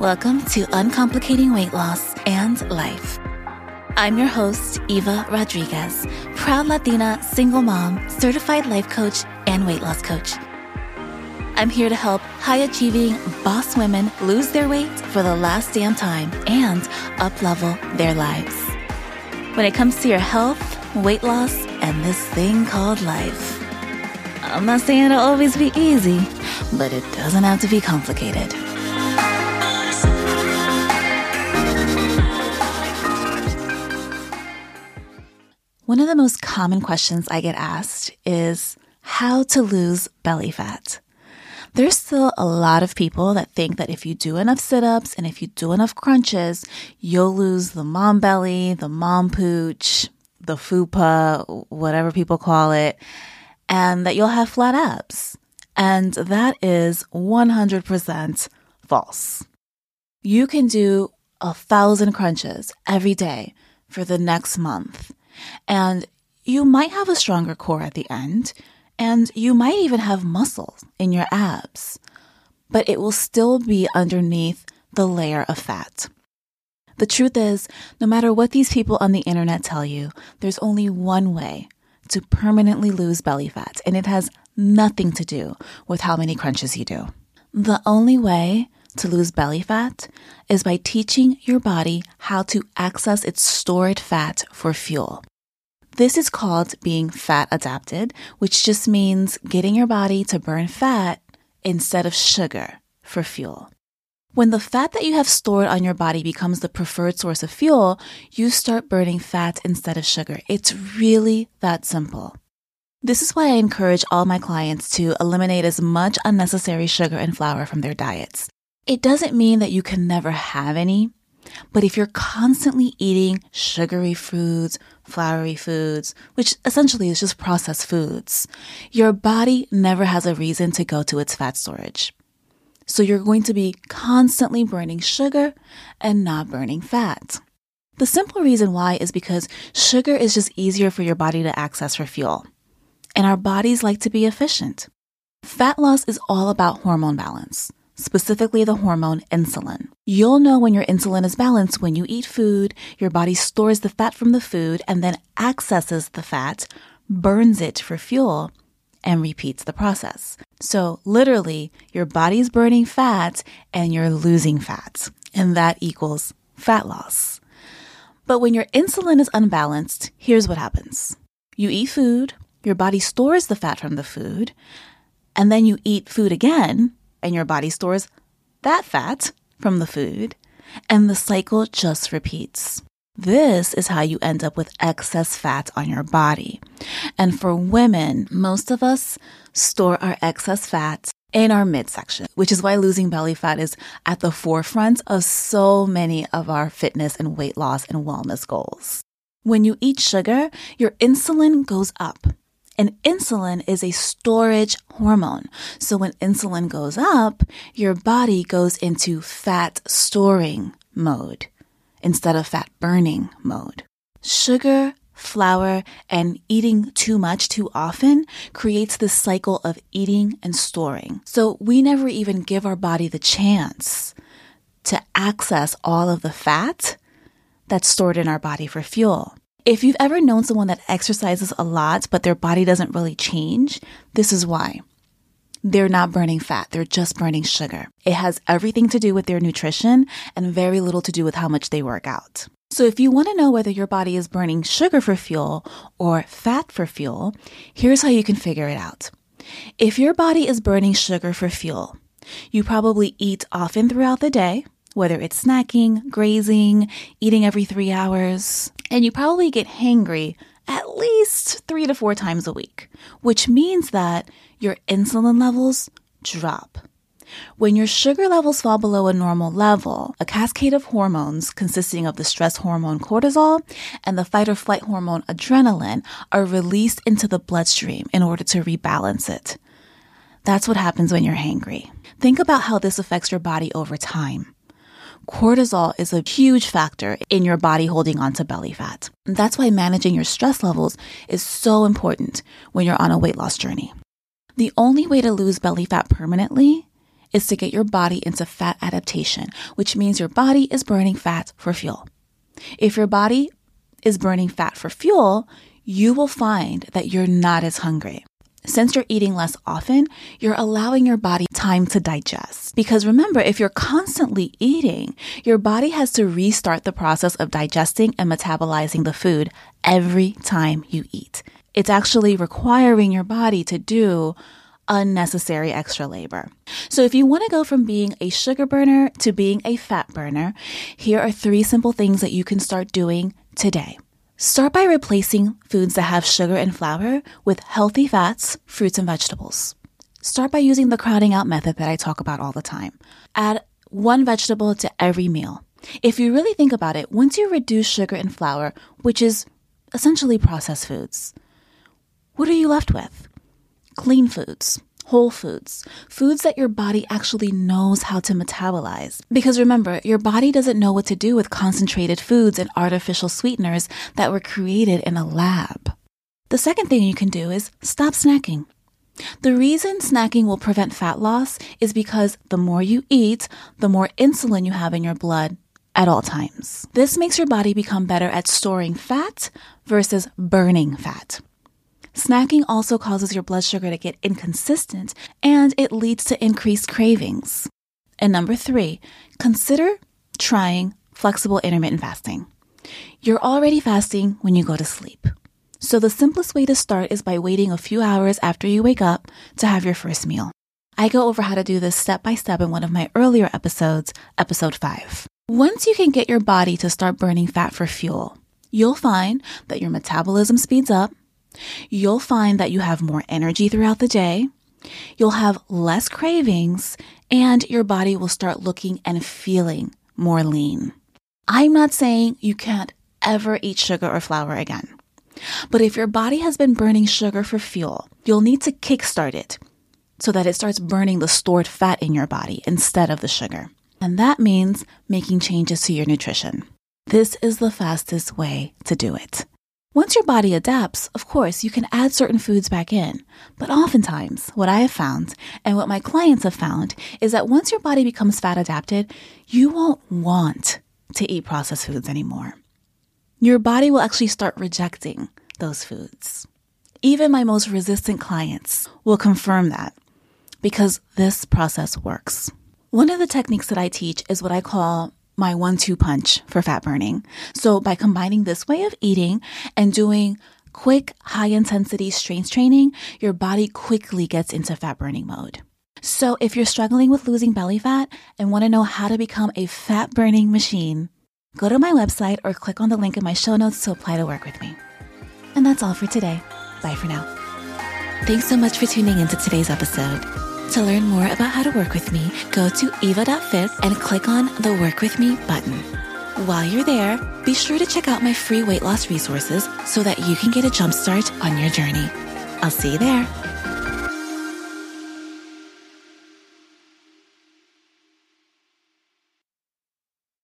Welcome to Uncomplicating Weight Loss and Life. I'm your host, Eva Rodriguez, proud Latina, single mom, certified life coach, and weight loss coach. I'm here to help high achieving boss women lose their weight for the last damn time and up level their lives. When it comes to your health, weight loss, and this thing called life, I'm not saying it'll always be easy, but it doesn't have to be complicated. One of the most common questions I get asked is how to lose belly fat. There's still a lot of people that think that if you do enough sit ups and if you do enough crunches, you'll lose the mom belly, the mom pooch, the fupa, whatever people call it, and that you'll have flat abs. And that is 100% false. You can do a thousand crunches every day for the next month and you might have a stronger core at the end, and you might even have muscles in your abs, but it will still be underneath the layer of fat. The truth is, no matter what these people on the internet tell you, there's only one way to permanently lose belly fat, and it has nothing to do with how many crunches you do. The only way to lose belly fat is by teaching your body how to access its stored fat for fuel. This is called being fat adapted, which just means getting your body to burn fat instead of sugar for fuel. When the fat that you have stored on your body becomes the preferred source of fuel, you start burning fat instead of sugar. It's really that simple. This is why I encourage all my clients to eliminate as much unnecessary sugar and flour from their diets. It doesn't mean that you can never have any, but if you're constantly eating sugary foods, floury foods, which essentially is just processed foods, your body never has a reason to go to its fat storage. So you're going to be constantly burning sugar and not burning fat. The simple reason why is because sugar is just easier for your body to access for fuel. And our bodies like to be efficient. Fat loss is all about hormone balance specifically the hormone insulin. You'll know when your insulin is balanced when you eat food, your body stores the fat from the food and then accesses the fat, burns it for fuel, and repeats the process. So literally, your body's burning fat and you're losing fat, and that equals fat loss. But when your insulin is unbalanced, here's what happens. You eat food, your body stores the fat from the food, and then you eat food again, and your body stores that fat from the food, and the cycle just repeats. This is how you end up with excess fat on your body. And for women, most of us store our excess fat in our midsection, which is why losing belly fat is at the forefront of so many of our fitness and weight loss and wellness goals. When you eat sugar, your insulin goes up and insulin is a storage hormone. So when insulin goes up, your body goes into fat storing mode instead of fat burning mode. Sugar, flour, and eating too much too often creates this cycle of eating and storing. So we never even give our body the chance to access all of the fat that's stored in our body for fuel. If you've ever known someone that exercises a lot, but their body doesn't really change, this is why. They're not burning fat, they're just burning sugar. It has everything to do with their nutrition and very little to do with how much they work out. So, if you want to know whether your body is burning sugar for fuel or fat for fuel, here's how you can figure it out. If your body is burning sugar for fuel, you probably eat often throughout the day, whether it's snacking, grazing, eating every three hours, and you probably get hangry at least three to four times a week, which means that your insulin levels drop. When your sugar levels fall below a normal level, a cascade of hormones consisting of the stress hormone cortisol and the fight or flight hormone adrenaline are released into the bloodstream in order to rebalance it. That's what happens when you're hangry. Think about how this affects your body over time cortisol is a huge factor in your body holding on to belly fat. That's why managing your stress levels is so important when you're on a weight loss journey. The only way to lose belly fat permanently is to get your body into fat adaptation, which means your body is burning fat for fuel. If your body is burning fat for fuel, you will find that you're not as hungry. Since you're eating less often, you're allowing your body time to digest. Because remember, if you're constantly eating, your body has to restart the process of digesting and metabolizing the food every time you eat. It's actually requiring your body to do unnecessary extra labor. So if you want to go from being a sugar burner to being a fat burner, here are three simple things that you can start doing today. Start by replacing foods that have sugar and flour with healthy fats, fruits, and vegetables. Start by using the crowding out method that I talk about all the time. Add one vegetable to every meal. If you really think about it, once you reduce sugar and flour, which is essentially processed foods, what are you left with? Clean foods, whole foods, foods that your body actually knows how to metabolize. Because remember, your body doesn't know what to do with concentrated foods and artificial sweeteners that were created in a lab. The second thing you can do is stop snacking. The reason snacking will prevent fat loss is because the more you eat, the more insulin you have in your blood at all times. This makes your body become better at storing fat versus burning fat. Snacking also causes your blood sugar to get inconsistent and it leads to increased cravings. And number three, consider trying flexible intermittent fasting. You're already fasting when you go to sleep. So the simplest way to start is by waiting a few hours after you wake up to have your first meal. I go over how to do this step by step in one of my earlier episodes, episode 5. Once you can get your body to start burning fat for fuel, you'll find that your metabolism speeds up, You'll find that you have more energy throughout the day. You'll have less cravings and your body will start looking and feeling more lean. I'm not saying you can't ever eat sugar or flour again. But if your body has been burning sugar for fuel, you'll need to kickstart it so that it starts burning the stored fat in your body instead of the sugar. And that means making changes to your nutrition. This is the fastest way to do it. Once your body adapts, of course, you can add certain foods back in. But oftentimes, what I have found and what my clients have found is that once your body becomes fat adapted, you won't want to eat processed foods anymore. Your body will actually start rejecting those foods. Even my most resistant clients will confirm that because this process works. One of the techniques that I teach is what I call my one two punch for fat burning. So by combining this way of eating and doing quick, high intensity strength training, your body quickly gets into fat burning mode. So if you're struggling with losing belly fat and want to know how to become a fat burning machine, go to my website or click on the link in my show notes to apply to work with me. And that's all for today. Bye for now. Thanks so much for tuning into today's episode. To learn more about how to work with me, go to eva.fit and click on the Work With Me button. While you're there, be sure to check out my free weight loss resources so that you can get a jumpstart on your journey. I'll see you there.